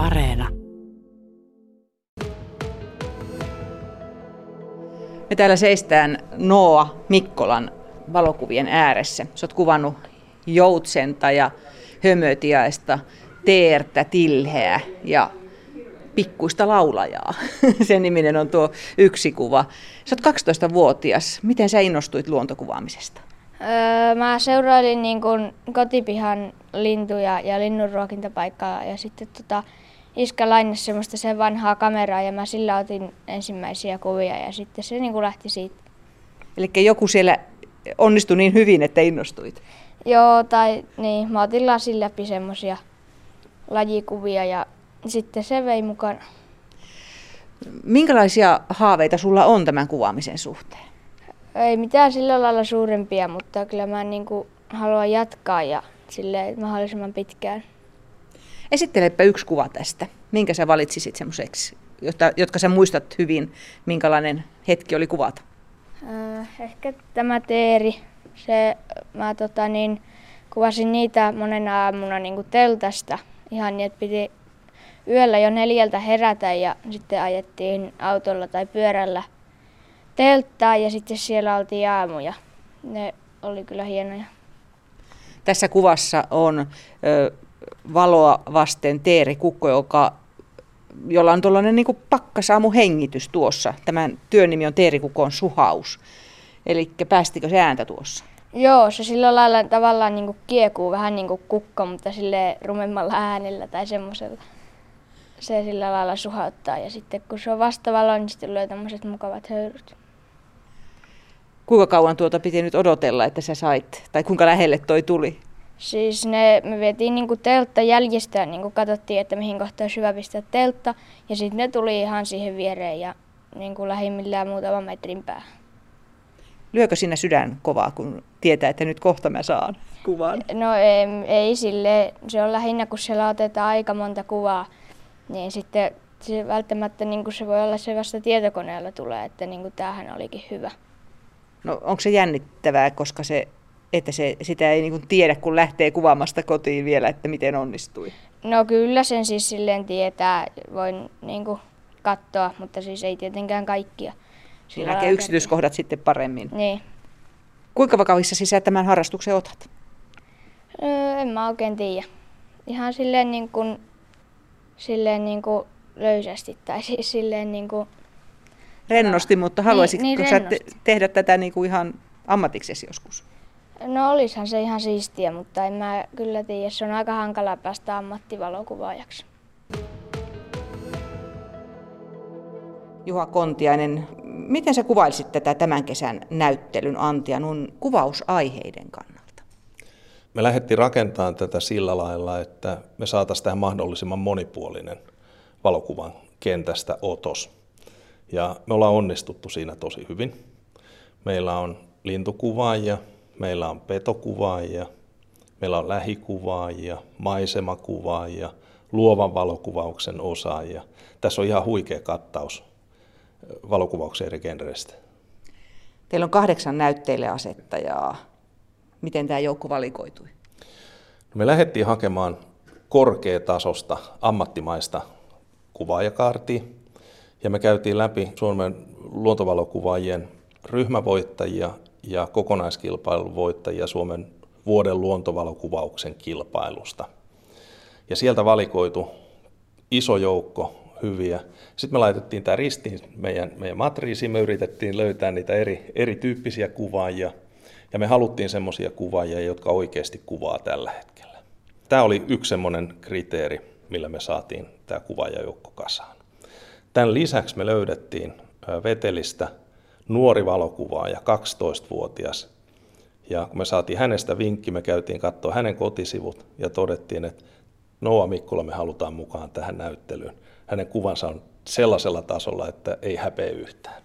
Areena. Me täällä seistään Noa Mikkolan valokuvien ääressä. Sä oot kuvannut joutsenta ja hömötiaista, teertä, tilheä ja pikkuista laulajaa. Sen niminen on tuo yksi kuva. Sä oot 12-vuotias. Miten sä innostuit luontokuvaamisesta? Öö, mä seurailin niin kun kotipihan lintuja ja linnunruokintapaikkaa ja sitten tota, iskä lainasi semmoista sen vanhaa kameraa ja mä sillä otin ensimmäisiä kuvia ja sitten se niin lähti siitä. Eli joku siellä onnistui niin hyvin, että innostuit? Joo, tai niin, mä otin lasin läpi semmoisia lajikuvia ja sitten se vei mukana. Minkälaisia haaveita sulla on tämän kuvaamisen suhteen? Ei mitään sillä lailla suurempia, mutta kyllä mä niin kuin haluan jatkaa ja sille mahdollisimman pitkään. Esittelepä yksi kuva tästä. Minkä sä valitsisit semmoiseksi, jotka, jotka sä muistat hyvin, minkälainen hetki oli kuvata? Äh, ehkä tämä teeri. Se, mä tota, niin, kuvasin niitä monena aamuna niin kuin teltasta. Ihan niin, että piti yöllä jo neljältä herätä ja sitten ajettiin autolla tai pyörällä telttaa ja sitten siellä oltiin aamuja. Ne oli kyllä hienoja. Tässä kuvassa on ö, valoa vasten Teeri Kukko, joka, jolla on tuollainen niin pakkasaamu hengitys tuossa. Tämän työn nimi on Teeri Kukon suhaus. Eli päästikö se ääntä tuossa? Joo, se sillä lailla tavallaan niin kiekuu vähän niin kuin kukko, mutta sille rumemmalla äänellä tai semmoisella. Se sillä lailla suhauttaa ja sitten kun se on vastavalo, niin sitten tulee tämmöiset mukavat höyryt. Kuinka kauan tuota piti nyt odotella, että sä sait, tai kuinka lähelle toi tuli? Siis ne, me vietiin niinku teltta jäljistä, niinku katsottiin, että mihin kohtaan olisi hyvä pistää teltta. Ja sitten ne tuli ihan siihen viereen ja niinku lähimmillään muutaman metrin päähän. Lyökö sinä sydän kovaa, kun tietää, että nyt kohta mä saan kuvan? No ei, ei sille. Se on lähinnä, kun siellä otetaan aika monta kuvaa, niin sitten se välttämättä niin se voi olla se vasta tietokoneella tulee, että niin tämähän olikin hyvä. No onko se jännittävää, koska se, että se, sitä ei niin tiedä, kun lähtee kuvaamasta kotiin vielä, että miten onnistui? No kyllä sen siis silleen tietää, voin niin katsoa, mutta siis ei tietenkään kaikkia. Siinä näkee yksityiskohdat sitten paremmin. Niin. Kuinka vakavissa sisä tämän harrastuksen otat? Öö, en mä oikein tiedä. Ihan silleen niin kuin, silleen niin kuin löysästi tai siis silleen niin kuin rennosti, mutta haluaisitko niin, niin sä te- tehdä tätä niin kuin ihan ammatiksesi joskus? No olisihan se ihan siistiä, mutta en mä kyllä tiedä. Se on aika hankala päästä ammattivalokuvaajaksi. Juha Kontiainen, miten sä kuvailisit tätä tämän kesän näyttelyn Antianun kuvausaiheiden kannalta? Me lähdettiin rakentamaan tätä sillä lailla, että me saataisiin tähän mahdollisimman monipuolinen valokuvan kentästä otos. Ja me ollaan onnistuttu siinä tosi hyvin. Meillä on lintukuvaajia, meillä on petokuvaajia, meillä on lähikuvaajia, maisemakuvaajia, luovan valokuvauksen osaajia. Tässä on ihan huikea kattaus valokuvauksen eri genreistä. Teillä on kahdeksan näytteille asettajaa. Miten tämä joukko valikoitui? No me lähdettiin hakemaan korkeatasosta ammattimaista kuvaajakaartia, ja me käytiin läpi Suomen luontovalokuvaajien ryhmävoittajia ja kokonaiskilpailun voittajia Suomen vuoden luontovalokuvauksen kilpailusta. Ja sieltä valikoitu iso joukko hyviä. Sitten me laitettiin tämä ristiin meidän, meidän matriisiin, me yritettiin löytää niitä eri, erityyppisiä kuvaajia, ja me haluttiin semmoisia kuvaajia, jotka oikeasti kuvaa tällä hetkellä. Tämä oli yksi semmoinen kriteeri, millä me saatiin tämä kuvaajajoukko kasaan. Tämän lisäksi me löydettiin Vetelistä nuori valokuvaaja, 12-vuotias. Ja kun me saatiin hänestä vinkki, me käytiin katsoa hänen kotisivut ja todettiin, että Noa Mikkola me halutaan mukaan tähän näyttelyyn. Hänen kuvansa on sellaisella tasolla, että ei häpeä yhtään.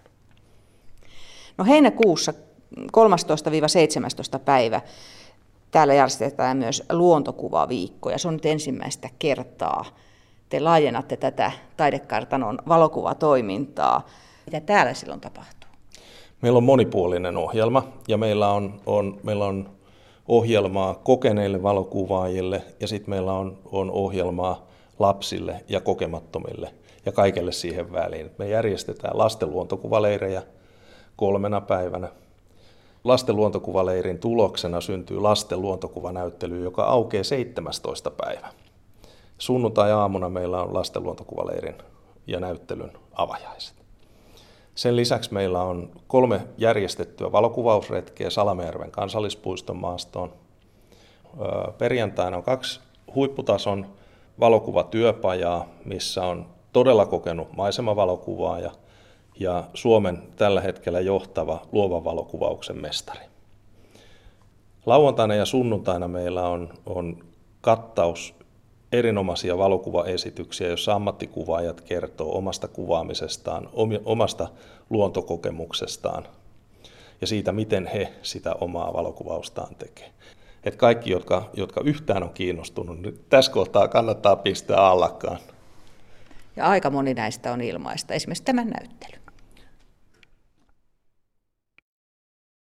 No heinäkuussa 13-17 päivä täällä järjestetään myös luontokuvaviikko ja se on nyt ensimmäistä kertaa te laajennatte tätä taidekartanon valokuvatoimintaa. Mitä täällä silloin tapahtuu? Meillä on monipuolinen ohjelma ja meillä on, on, meillä on ohjelmaa kokeneille valokuvaajille ja sitten meillä on, on ohjelmaa lapsille ja kokemattomille ja kaikelle siihen väliin. Me järjestetään lasten luontokuvaleirejä kolmena päivänä. Lasten luontokuvaleirin tuloksena syntyy lasten luontokuvanäyttely, joka aukeaa 17. päivä. Sunnuntai-aamuna meillä on lasten luontokuvaleirin ja näyttelyn avajaiset. Sen lisäksi meillä on kolme järjestettyä valokuvausretkeä Salamejärven kansallispuiston maastoon. Perjantaina on kaksi huipputason valokuvatyöpajaa, missä on todella kokenut maisemavalokuvaaja ja Suomen tällä hetkellä johtava luovan valokuvauksen mestari. Lauantaina ja sunnuntaina meillä on, on kattaus erinomaisia valokuvaesityksiä, joissa ammattikuvaajat kertoo omasta kuvaamisestaan, omasta luontokokemuksestaan ja siitä, miten he sitä omaa valokuvaustaan tekee. Et kaikki, jotka, jotka yhtään on kiinnostunut, niin tässä kohtaa kannattaa pistää allakkaan. Ja aika moni näistä on ilmaista, esimerkiksi tämä näyttely.